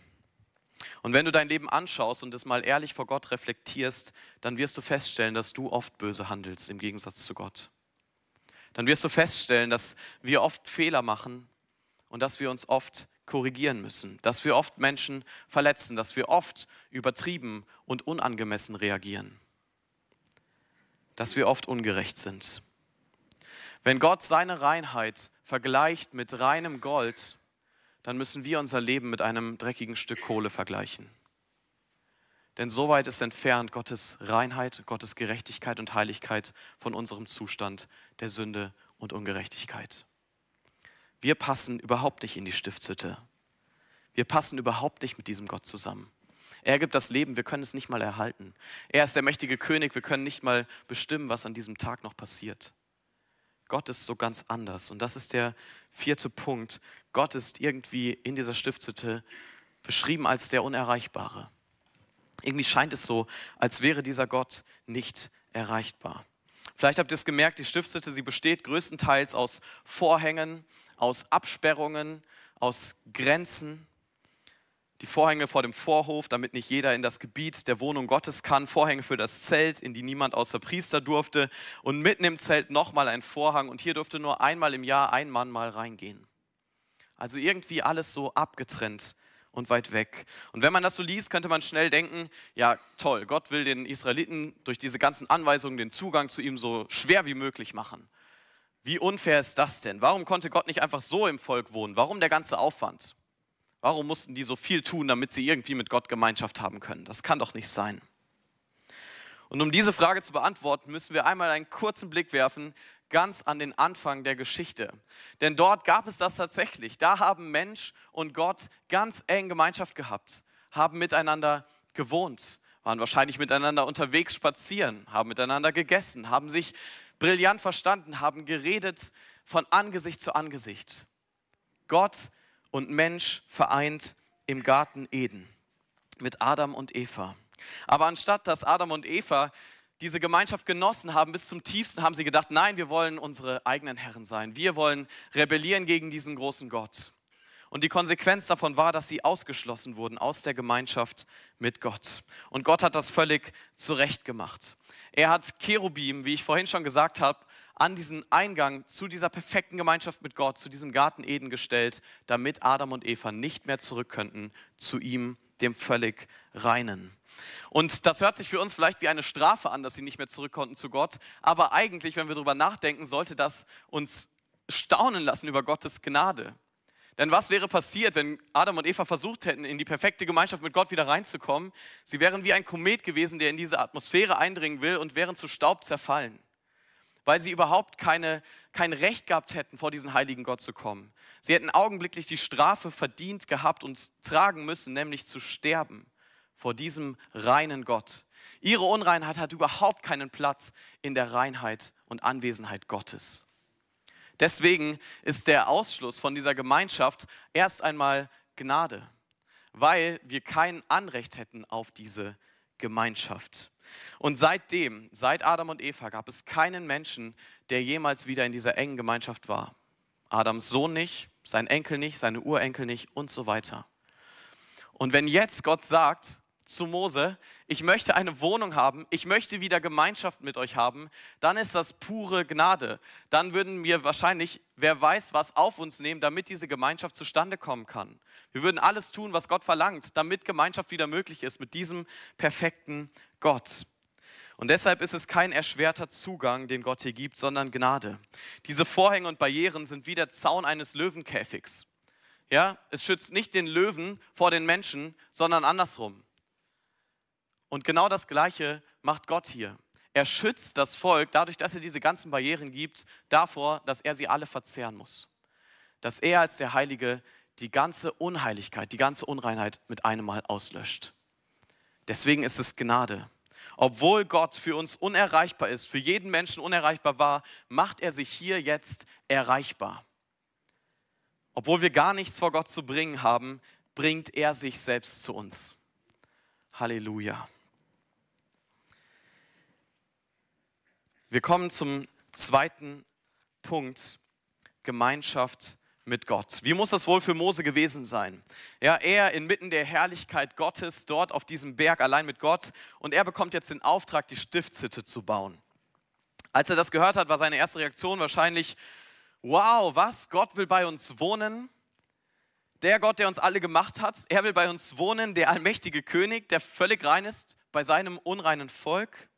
Und wenn du dein Leben anschaust und es mal ehrlich vor Gott reflektierst, dann wirst du feststellen, dass du oft böse handelst im Gegensatz zu Gott. Dann wirst du feststellen, dass wir oft Fehler machen und dass wir uns oft korrigieren müssen, dass wir oft Menschen verletzen, dass wir oft übertrieben und unangemessen reagieren, dass wir oft ungerecht sind. Wenn Gott seine Reinheit vergleicht mit reinem Gold, dann müssen wir unser Leben mit einem dreckigen Stück Kohle vergleichen. Denn so weit ist entfernt Gottes Reinheit, Gottes Gerechtigkeit und Heiligkeit von unserem Zustand der Sünde und Ungerechtigkeit. Wir passen überhaupt nicht in die Stiftshütte. Wir passen überhaupt nicht mit diesem Gott zusammen. Er gibt das Leben, wir können es nicht mal erhalten. Er ist der mächtige König, wir können nicht mal bestimmen, was an diesem Tag noch passiert. Gott ist so ganz anders. Und das ist der vierte Punkt. Gott ist irgendwie in dieser Stiftshütte beschrieben als der Unerreichbare. Irgendwie scheint es so, als wäre dieser Gott nicht erreichbar. Vielleicht habt ihr es gemerkt, die Stiftshütte, sie besteht größtenteils aus Vorhängen, aus Absperrungen, aus Grenzen die Vorhänge vor dem Vorhof, damit nicht jeder in das Gebiet der Wohnung Gottes kann, Vorhänge für das Zelt, in die niemand außer Priester durfte und mitten im Zelt nochmal ein Vorhang und hier durfte nur einmal im Jahr ein Mann mal reingehen. Also irgendwie alles so abgetrennt und weit weg. Und wenn man das so liest, könnte man schnell denken, ja toll, Gott will den Israeliten durch diese ganzen Anweisungen den Zugang zu ihm so schwer wie möglich machen. Wie unfair ist das denn? Warum konnte Gott nicht einfach so im Volk wohnen? Warum der ganze Aufwand? Warum mussten die so viel tun, damit sie irgendwie mit Gott Gemeinschaft haben können? Das kann doch nicht sein. Und um diese Frage zu beantworten, müssen wir einmal einen kurzen Blick werfen, ganz an den Anfang der Geschichte. Denn dort gab es das tatsächlich. Da haben Mensch und Gott ganz eng Gemeinschaft gehabt, haben miteinander gewohnt, waren wahrscheinlich miteinander unterwegs spazieren, haben miteinander gegessen, haben sich brillant verstanden, haben geredet, von Angesicht zu Angesicht. Gott und Mensch vereint im Garten Eden mit Adam und Eva. Aber anstatt dass Adam und Eva diese Gemeinschaft genossen haben, bis zum tiefsten haben sie gedacht, nein, wir wollen unsere eigenen Herren sein. Wir wollen rebellieren gegen diesen großen Gott. Und die Konsequenz davon war, dass sie ausgeschlossen wurden aus der Gemeinschaft mit Gott. Und Gott hat das völlig zurecht gemacht. Er hat Cherubim, wie ich vorhin schon gesagt habe, an diesen Eingang zu dieser perfekten Gemeinschaft mit Gott, zu diesem Garten Eden gestellt, damit Adam und Eva nicht mehr zurück könnten zu ihm, dem völlig reinen. Und das hört sich für uns vielleicht wie eine Strafe an, dass sie nicht mehr zurück konnten zu Gott. Aber eigentlich, wenn wir darüber nachdenken, sollte das uns staunen lassen über Gottes Gnade. Denn was wäre passiert, wenn Adam und Eva versucht hätten, in die perfekte Gemeinschaft mit Gott wieder reinzukommen? Sie wären wie ein Komet gewesen, der in diese Atmosphäre eindringen will und wären zu Staub zerfallen, weil sie überhaupt keine, kein Recht gehabt hätten, vor diesen heiligen Gott zu kommen. Sie hätten augenblicklich die Strafe verdient gehabt und tragen müssen, nämlich zu sterben vor diesem reinen Gott. Ihre Unreinheit hat überhaupt keinen Platz in der Reinheit und Anwesenheit Gottes. Deswegen ist der Ausschluss von dieser Gemeinschaft erst einmal Gnade, weil wir kein Anrecht hätten auf diese Gemeinschaft. Und seitdem, seit Adam und Eva, gab es keinen Menschen, der jemals wieder in dieser engen Gemeinschaft war. Adams Sohn nicht, sein Enkel nicht, seine Urenkel nicht und so weiter. Und wenn jetzt Gott sagt, zu Mose, ich möchte eine Wohnung haben, ich möchte wieder Gemeinschaft mit euch haben, dann ist das pure Gnade. Dann würden wir wahrscheinlich, wer weiß, was auf uns nehmen, damit diese Gemeinschaft zustande kommen kann. Wir würden alles tun, was Gott verlangt, damit Gemeinschaft wieder möglich ist mit diesem perfekten Gott. Und deshalb ist es kein erschwerter Zugang, den Gott hier gibt, sondern Gnade. Diese Vorhänge und Barrieren sind wie der Zaun eines Löwenkäfigs. Ja, es schützt nicht den Löwen vor den Menschen, sondern andersrum. Und genau das Gleiche macht Gott hier. Er schützt das Volk dadurch, dass er diese ganzen Barrieren gibt, davor, dass er sie alle verzehren muss. Dass er als der Heilige die ganze Unheiligkeit, die ganze Unreinheit mit einem Mal auslöscht. Deswegen ist es Gnade. Obwohl Gott für uns unerreichbar ist, für jeden Menschen unerreichbar war, macht er sich hier jetzt erreichbar. Obwohl wir gar nichts vor Gott zu bringen haben, bringt er sich selbst zu uns. Halleluja. Wir kommen zum zweiten Punkt, Gemeinschaft mit Gott. Wie muss das wohl für Mose gewesen sein? Ja, er inmitten der Herrlichkeit Gottes, dort auf diesem Berg allein mit Gott und er bekommt jetzt den Auftrag, die Stiftshütte zu bauen. Als er das gehört hat, war seine erste Reaktion wahrscheinlich, wow, was, Gott will bei uns wohnen? Der Gott, der uns alle gemacht hat, er will bei uns wohnen, der allmächtige König, der völlig rein ist bei seinem unreinen Volk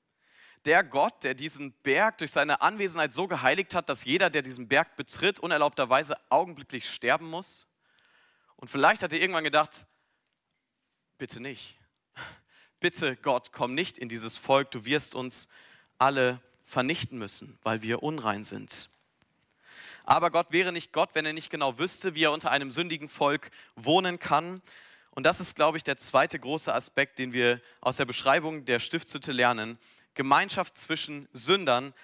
der Gott, der diesen Berg durch seine Anwesenheit so geheiligt hat, dass jeder, der diesen Berg betritt, unerlaubterweise augenblicklich sterben muss? Und vielleicht hat er irgendwann gedacht, bitte nicht. [laughs] Bitte Gott, komm nicht in dieses Volk, du wirst uns alle vernichten müssen, weil wir unrein sind. Aber Gott wäre nicht Gott, wenn er nicht genau wüsste, wie er unter einem sündigen Volk wohnen kann. Und das ist, glaube ich, der zweite große Aspekt, den wir aus der Beschreibung der Stiftshütte lernen. Gemeinschaft zwischen Sündern,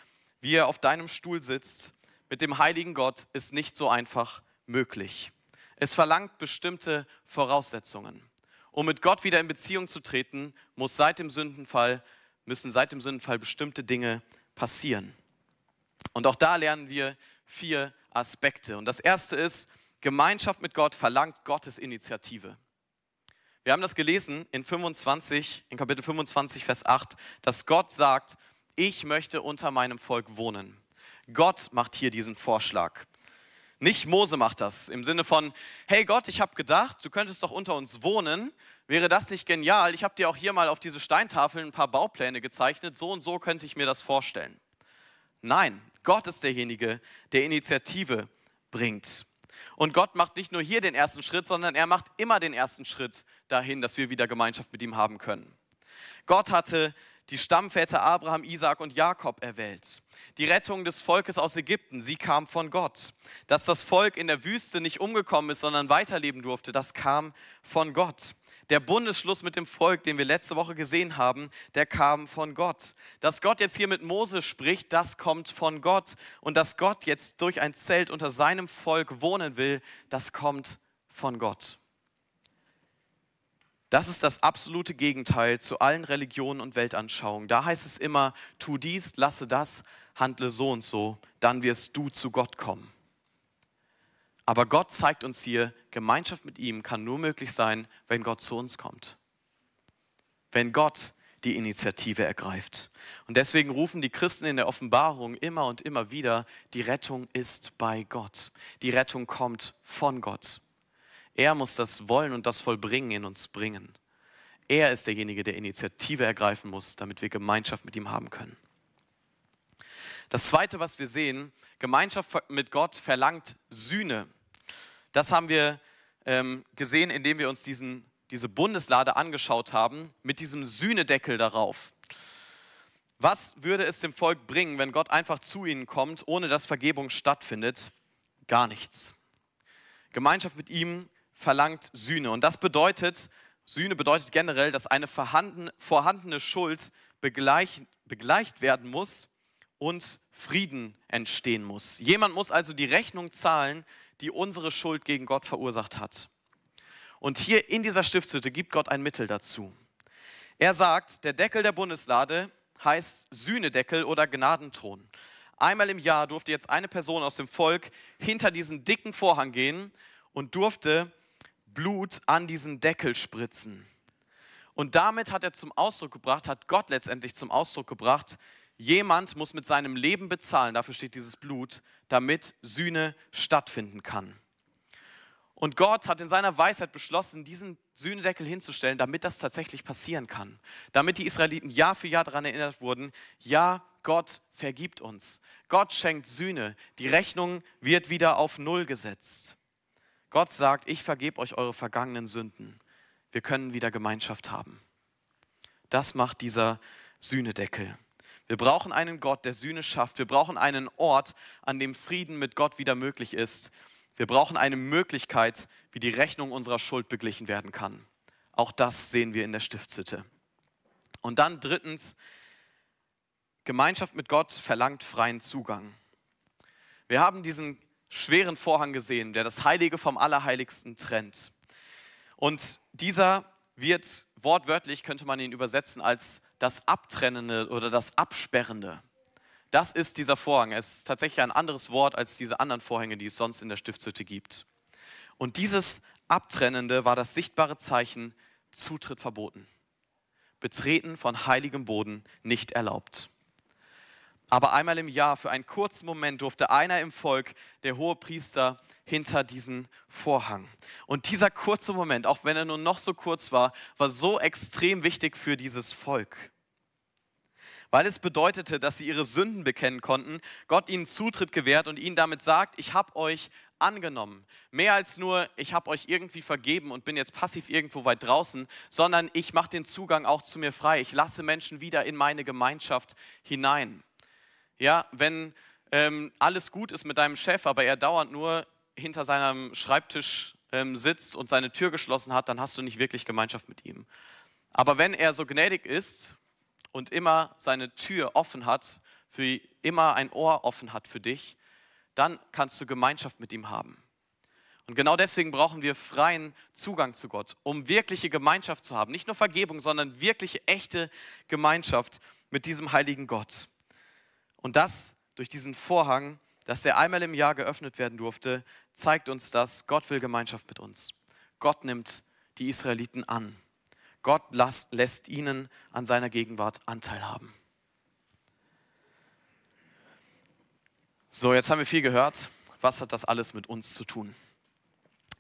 wie er auf deinem Stuhl sitzt, mit dem heiligen Gott, ist nicht so einfach möglich. Es verlangt bestimmte Voraussetzungen. Um mit Gott wieder in Beziehung zu treten, muss seit dem Sündenfall, müssen seit dem Sündenfall bestimmte Dinge passieren. Und auch da lernen wir vier Aspekte. Und das erste ist, Gemeinschaft mit Gott verlangt Gottes Initiative. Wir haben das gelesen in 25, in Kapitel 25, Vers 8, dass Gott sagt, ich möchte unter meinem Volk wohnen. Gott macht hier diesen Vorschlag. Nicht Mose macht das im Sinne von, hey Gott, ich habe gedacht, du könntest doch unter uns wohnen. Wäre das nicht genial? Ich habe dir auch hier mal auf diese Steintafeln ein paar Baupläne gezeichnet. So und so könnte ich mir das vorstellen. Nein, Gott ist derjenige, der Initiative bringt. Und Gott macht nicht nur hier den ersten Schritt, sondern er macht immer den ersten Schritt dahin, dass wir wieder Gemeinschaft mit ihm haben können. Gott hatte die Stammväter Abraham, Isaac und Jakob erwählt. Die Rettung des Volkes aus Ägypten, sie kam von Gott. Dass das Volk in der Wüste nicht umgekommen ist, sondern weiterleben durfte, das kam von Gott. Der Bundesschluss mit dem Volk, den wir letzte Woche gesehen haben, der kam von Gott. Dass Gott jetzt hier mit Mose spricht, das kommt von Gott. Und dass Gott jetzt durch ein Zelt unter seinem Volk wohnen will, das kommt von Gott. Das ist das absolute Gegenteil zu allen Religionen und Weltanschauungen. Da heißt es immer, tu dies, lasse das, handle so und so, dann wirst du zu Gott kommen. Aber Gott zeigt uns hier, Gemeinschaft mit ihm kann nur möglich sein, wenn Gott zu uns kommt. Wenn Gott die Initiative ergreift. Und deswegen rufen die Christen in der Offenbarung immer und immer wieder, die Rettung ist bei Gott. Die Rettung kommt von Gott. Er muss das Wollen und das Vollbringen in uns bringen. Er ist derjenige, der Initiative ergreifen muss, damit wir Gemeinschaft mit ihm haben können. Das Zweite, was wir sehen, Gemeinschaft mit Gott verlangt Sühne. Das haben wir ähm, gesehen, indem wir uns diesen, diese Bundeslade angeschaut haben, mit diesem Sühnedeckel darauf. Was würde es dem Volk bringen, wenn Gott einfach zu ihnen kommt, ohne dass Vergebung stattfindet? Gar nichts. Gemeinschaft mit ihm verlangt Sühne. Und das bedeutet, Sühne bedeutet generell, dass eine vorhandene Schuld begleicht, begleicht werden muss und Frieden entstehen muss. Jemand muss also die Rechnung zahlen, die unsere Schuld gegen Gott verursacht hat. Und hier in dieser Stiftshütte gibt Gott ein Mittel dazu. Er sagt, der Deckel der Bundeslade heißt Sühnedeckel oder Gnadenthron. Einmal im Jahr durfte jetzt eine Person aus dem Volk hinter diesen dicken Vorhang gehen und durfte Blut an diesen Deckel spritzen. Und damit hat er zum Ausdruck gebracht, hat Gott letztendlich zum Ausdruck gebracht, Jemand muss mit seinem Leben bezahlen, dafür steht dieses Blut, damit Sühne stattfinden kann. Und Gott hat in seiner Weisheit beschlossen, diesen Sühnedeckel hinzustellen, damit das tatsächlich passieren kann. Damit die Israeliten Jahr für Jahr daran erinnert wurden, ja, Gott vergibt uns. Gott schenkt Sühne. Die Rechnung wird wieder auf Null gesetzt. Gott sagt, ich vergebe euch eure vergangenen Sünden. Wir können wieder Gemeinschaft haben. Das macht dieser Sühnedeckel. Wir brauchen einen Gott, der Sühne schafft. Wir brauchen einen Ort, an dem Frieden mit Gott wieder möglich ist. Wir brauchen eine Möglichkeit, wie die Rechnung unserer Schuld beglichen werden kann. Auch das sehen wir in der Stiftshütte. Und dann drittens, Gemeinschaft mit Gott verlangt freien Zugang. Wir haben diesen schweren Vorhang gesehen, der das Heilige vom Allerheiligsten trennt. Und dieser wird wortwörtlich, könnte man ihn übersetzen, als das Abtrennende oder das Absperrende. Das ist dieser Vorhang. Es ist tatsächlich ein anderes Wort als diese anderen Vorhänge, die es sonst in der Stiftshütte gibt. Und dieses Abtrennende war das sichtbare Zeichen, Zutritt verboten. Betreten von heiligem Boden nicht erlaubt. Aber einmal im Jahr, für einen kurzen Moment, durfte einer im Volk, der hohe Priester, hinter diesen Vorhang. Und dieser kurze Moment, auch wenn er nur noch so kurz war, war so extrem wichtig für dieses Volk. Weil es bedeutete, dass sie ihre Sünden bekennen konnten, Gott ihnen Zutritt gewährt und ihnen damit sagt, ich habe euch angenommen. Mehr als nur, ich habe euch irgendwie vergeben und bin jetzt passiv irgendwo weit draußen, sondern ich mache den Zugang auch zu mir frei. Ich lasse Menschen wieder in meine Gemeinschaft hinein. Ja, wenn ähm, alles gut ist mit deinem Chef, aber er dauernd nur hinter seinem Schreibtisch ähm, sitzt und seine Tür geschlossen hat, dann hast du nicht wirklich Gemeinschaft mit ihm. Aber wenn er so gnädig ist und immer seine Tür offen hat, für immer ein Ohr offen hat für dich, dann kannst du Gemeinschaft mit ihm haben. Und genau deswegen brauchen wir freien Zugang zu Gott, um wirkliche Gemeinschaft zu haben. Nicht nur Vergebung, sondern wirkliche, echte Gemeinschaft mit diesem heiligen Gott. Und das durch diesen Vorhang, dass er einmal im Jahr geöffnet werden durfte, zeigt uns das, Gott will Gemeinschaft mit uns. Gott nimmt die Israeliten an. Gott lässt ihnen an seiner Gegenwart Anteil haben. So, jetzt haben wir viel gehört. Was hat das alles mit uns zu tun?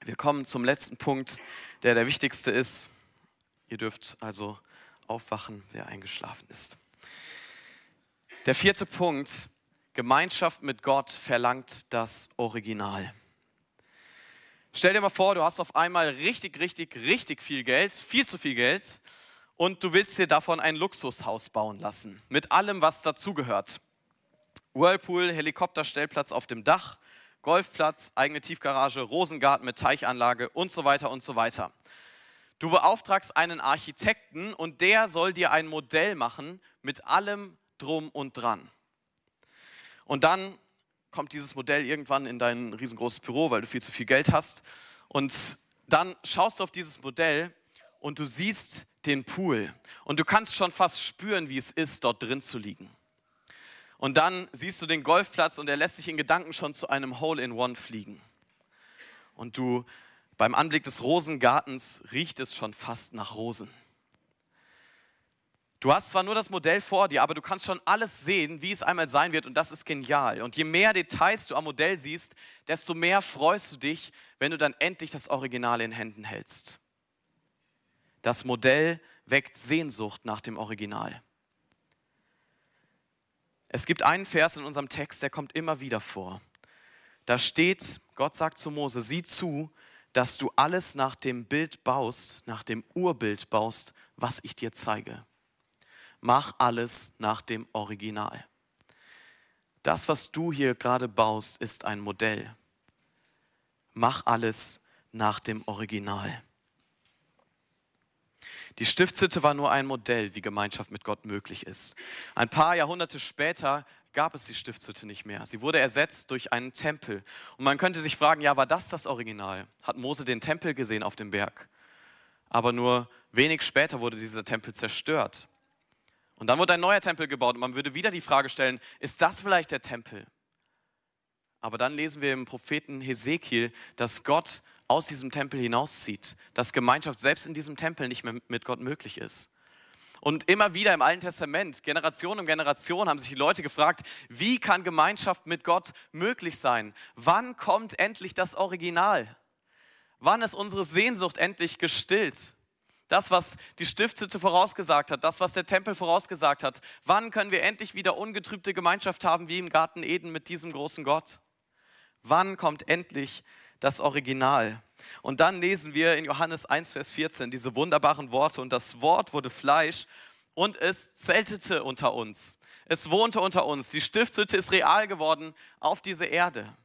Wir kommen zum letzten Punkt, der der wichtigste ist. Ihr dürft also aufwachen, wer eingeschlafen ist. Der vierte Punkt, Gemeinschaft mit Gott verlangt das Original. Stell dir mal vor, du hast auf einmal richtig, richtig, richtig viel Geld, viel zu viel Geld und du willst dir davon ein Luxushaus bauen lassen, mit allem, was dazugehört. Whirlpool, Helikopterstellplatz auf dem Dach, Golfplatz, eigene Tiefgarage, Rosengarten mit Teichanlage und so weiter und so weiter. Du beauftragst einen Architekten und der soll dir ein Modell machen mit allem drum und dran. Und dann kommt dieses Modell irgendwann in dein riesengroßes Büro, weil du viel zu viel Geld hast. Und dann schaust du auf dieses Modell und du siehst den Pool. Und du kannst schon fast spüren, wie es ist, dort drin zu liegen. Und dann siehst du den Golfplatz und er lässt sich in Gedanken schon zu einem Hole-in-One fliegen. Und du, beim Anblick des Rosengartens riecht es schon fast nach Rosen. Du hast zwar nur das Modell vor dir, aber du kannst schon alles sehen, wie es einmal sein wird und das ist genial. Und je mehr Details du am Modell siehst, desto mehr freust du dich, wenn du dann endlich das Original in Händen hältst. Das Modell weckt Sehnsucht nach dem Original. Es gibt einen Vers in unserem Text, der kommt immer wieder vor. Da steht, Gott sagt zu Mose, sieh zu, dass du alles nach dem Bild baust, nach dem Urbild baust, was ich dir zeige mach alles nach dem Original. Das, was du hier gerade baust, ist ein Modell. Mach alles nach dem Original. Die Stiftshütte war nur ein Modell, wie Gemeinschaft mit Gott möglich ist. Ein paar Jahrhunderte später gab es die Stiftshütte nicht mehr. Sie wurde ersetzt durch einen Tempel. Und man könnte sich fragen, ja, war das das Original? Hat Mose den Tempel gesehen auf dem Berg? Aber nur wenig später wurde dieser Tempel zerstört. Und dann wurde ein neuer Tempel gebaut und man würde wieder die Frage stellen, ist das vielleicht der Tempel? Aber dann lesen wir im Propheten Hesekiel, dass Gott aus diesem Tempel hinauszieht, dass Gemeinschaft selbst in diesem Tempel nicht mehr mit Gott möglich ist. Und immer wieder im Alten Testament, Generation um Generation, haben sich die Leute gefragt, wie kann Gemeinschaft mit Gott möglich sein? Wann kommt endlich das Original? Wann ist unsere Sehnsucht endlich gestillt? Das, was die Stiftshütte vorausgesagt hat, das, was der Tempel vorausgesagt hat. Wann können wir endlich wieder ungetrübte Gemeinschaft haben wie im Garten Eden mit diesem großen Gott? Wann kommt endlich das Original? Und dann lesen wir in Johannes 1, Vers 14 diese wunderbaren Worte. Und das Wort wurde Fleisch und es zeltete unter uns. Es wohnte unter uns. Die Stiftshütte ist real geworden auf diese Erde.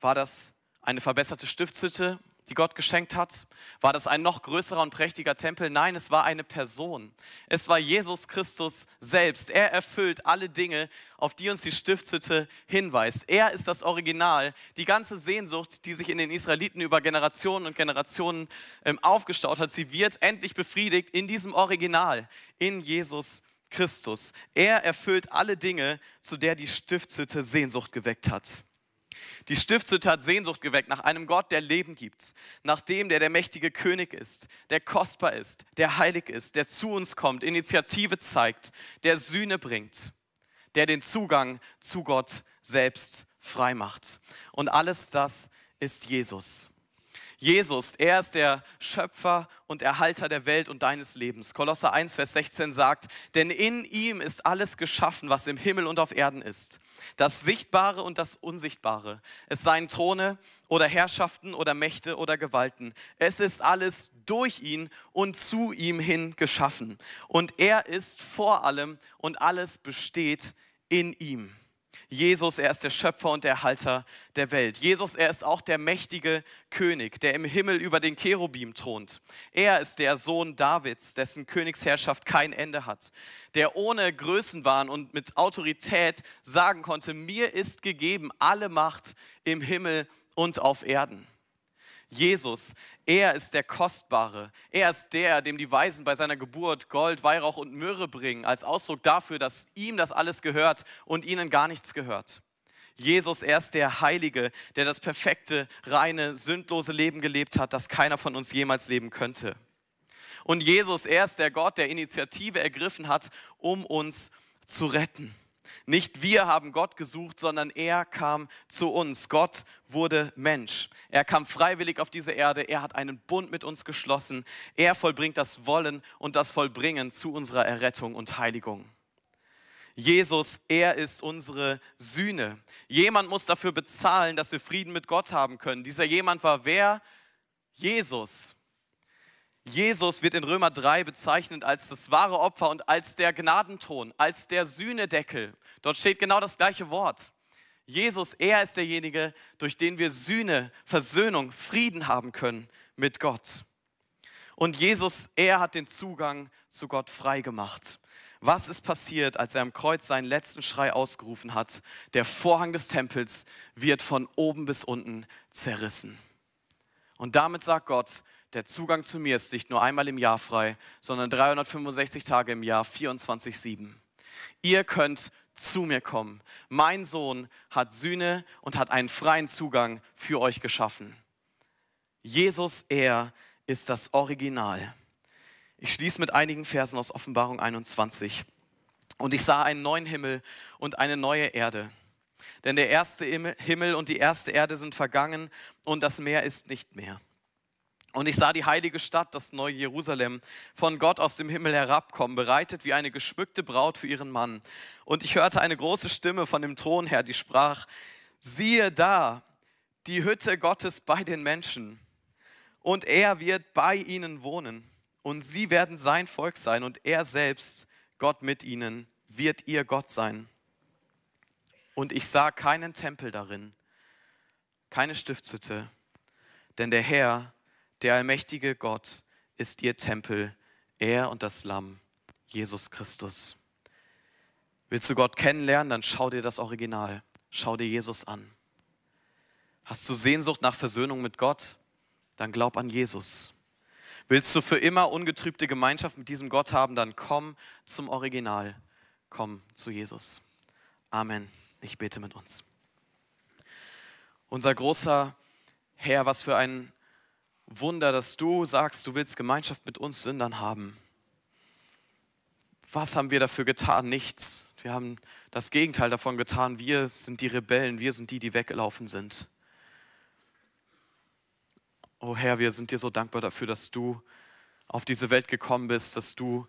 War das eine verbesserte Stiftshütte? Die Gott geschenkt hat? War das ein noch größerer und prächtiger Tempel? Nein, es war eine Person. Es war Jesus Christus selbst. Er erfüllt alle Dinge, auf die uns die Stiftshütte hinweist. Er ist das Original. Die ganze Sehnsucht, die sich in den Israeliten über Generationen und Generationen ähm, aufgestaut hat, sie wird endlich befriedigt in diesem Original, in Jesus Christus. Er erfüllt alle Dinge, zu der die Stiftshütte Sehnsucht geweckt hat. Die Stiftshütte hat Sehnsucht geweckt nach einem Gott, der Leben gibt, nach dem, der der mächtige König ist, der kostbar ist, der heilig ist, der zu uns kommt, Initiative zeigt, der Sühne bringt, der den Zugang zu Gott selbst frei macht. Und alles das ist Jesus. Jesus, er ist der Schöpfer und Erhalter der Welt und deines Lebens. Kolosser 1, Vers 16 sagt, denn in ihm ist alles geschaffen, was im Himmel und auf Erden ist. Das Sichtbare und das Unsichtbare. Es seien Throne oder Herrschaften oder Mächte oder Gewalten. Es ist alles durch ihn und zu ihm hin geschaffen. Und er ist vor allem und alles besteht in ihm. Jesus, er ist der Schöpfer und der Halter der Welt. Jesus, er ist auch der mächtige König, der im Himmel über den Cherubim thront. Er ist der Sohn Davids, dessen Königsherrschaft kein Ende hat, der ohne Größenwahn und mit Autorität sagen konnte, mir ist gegeben alle Macht im Himmel und auf Erden. Jesus, er ist der Kostbare. Er ist der, dem die Weisen bei seiner Geburt Gold, Weihrauch und Myrrhe bringen, als Ausdruck dafür, dass ihm das alles gehört und ihnen gar nichts gehört. Jesus, er ist der Heilige, der das perfekte, reine, sündlose Leben gelebt hat, das keiner von uns jemals leben könnte. Und Jesus, er ist der Gott, der Initiative ergriffen hat, um uns zu retten. Nicht wir haben Gott gesucht, sondern er kam zu uns. Gott wurde Mensch. Er kam freiwillig auf diese Erde. Er hat einen Bund mit uns geschlossen. Er vollbringt das Wollen und das Vollbringen zu unserer Errettung und Heiligung. Jesus, er ist unsere Sühne. Jemand muss dafür bezahlen, dass wir Frieden mit Gott haben können. Dieser jemand war wer? Jesus. Jesus wird in Römer 3 bezeichnet als das wahre Opfer und als der Gnadenton, als der Sühnedeckel. Dort steht genau das gleiche Wort. Jesus, er ist derjenige, durch den wir Sühne, Versöhnung, Frieden haben können mit Gott. Und Jesus, er hat den Zugang zu Gott frei gemacht. Was ist passiert, als er am Kreuz seinen letzten Schrei ausgerufen hat? Der Vorhang des Tempels wird von oben bis unten zerrissen. Und damit sagt Gott, der Zugang zu mir ist nicht nur einmal im Jahr frei, sondern 365 Tage im Jahr, 24-7. Ihr könnt zu mir kommen. Mein Sohn hat Sühne und hat einen freien Zugang für euch geschaffen. Jesus, er ist das Original. Ich schließe mit einigen Versen aus Offenbarung 21. Und ich sah einen neuen Himmel und eine neue Erde. Denn der erste Himmel und die erste Erde sind vergangen und das Meer ist nicht mehr. Und ich sah die heilige Stadt, das neue Jerusalem, von Gott aus dem Himmel herabkommen, bereitet wie eine geschmückte Braut für ihren Mann. Und ich hörte eine große Stimme von dem Thron her, die sprach, siehe da, die Hütte Gottes bei den Menschen. Und er wird bei ihnen wohnen. Und sie werden sein Volk sein. Und er selbst, Gott mit ihnen, wird ihr Gott sein. Und ich sah keinen Tempel darin, keine Stiftshütte, denn der Herr, der allmächtige Gott ist ihr Tempel, er und das Lamm, Jesus Christus. Willst du Gott kennenlernen, dann schau dir das Original, schau dir Jesus an. Hast du Sehnsucht nach Versöhnung mit Gott, dann glaub an Jesus. Willst du für immer ungetrübte Gemeinschaft mit diesem Gott haben, dann komm zum Original, komm zu Jesus. Amen. Ich bete mit uns. Unser großer Herr, was für ein Wunder, dass du sagst, du willst Gemeinschaft mit uns Sündern haben. Was haben wir dafür getan? Nichts. Wir haben das Gegenteil davon getan. Wir sind die Rebellen, wir sind die, die weggelaufen sind. Oh Herr, wir sind dir so dankbar dafür, dass du auf diese Welt gekommen bist, dass du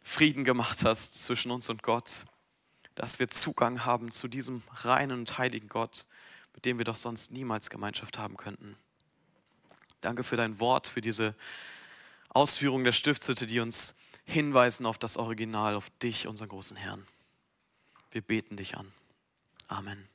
Frieden gemacht hast zwischen uns und Gott, dass wir Zugang haben zu diesem reinen und heiligen Gott, mit dem wir doch sonst niemals Gemeinschaft haben könnten. Danke für dein Wort, für diese Ausführung der Stiftshütte, die uns hinweisen auf das Original, auf dich, unseren großen Herrn. Wir beten dich an. Amen.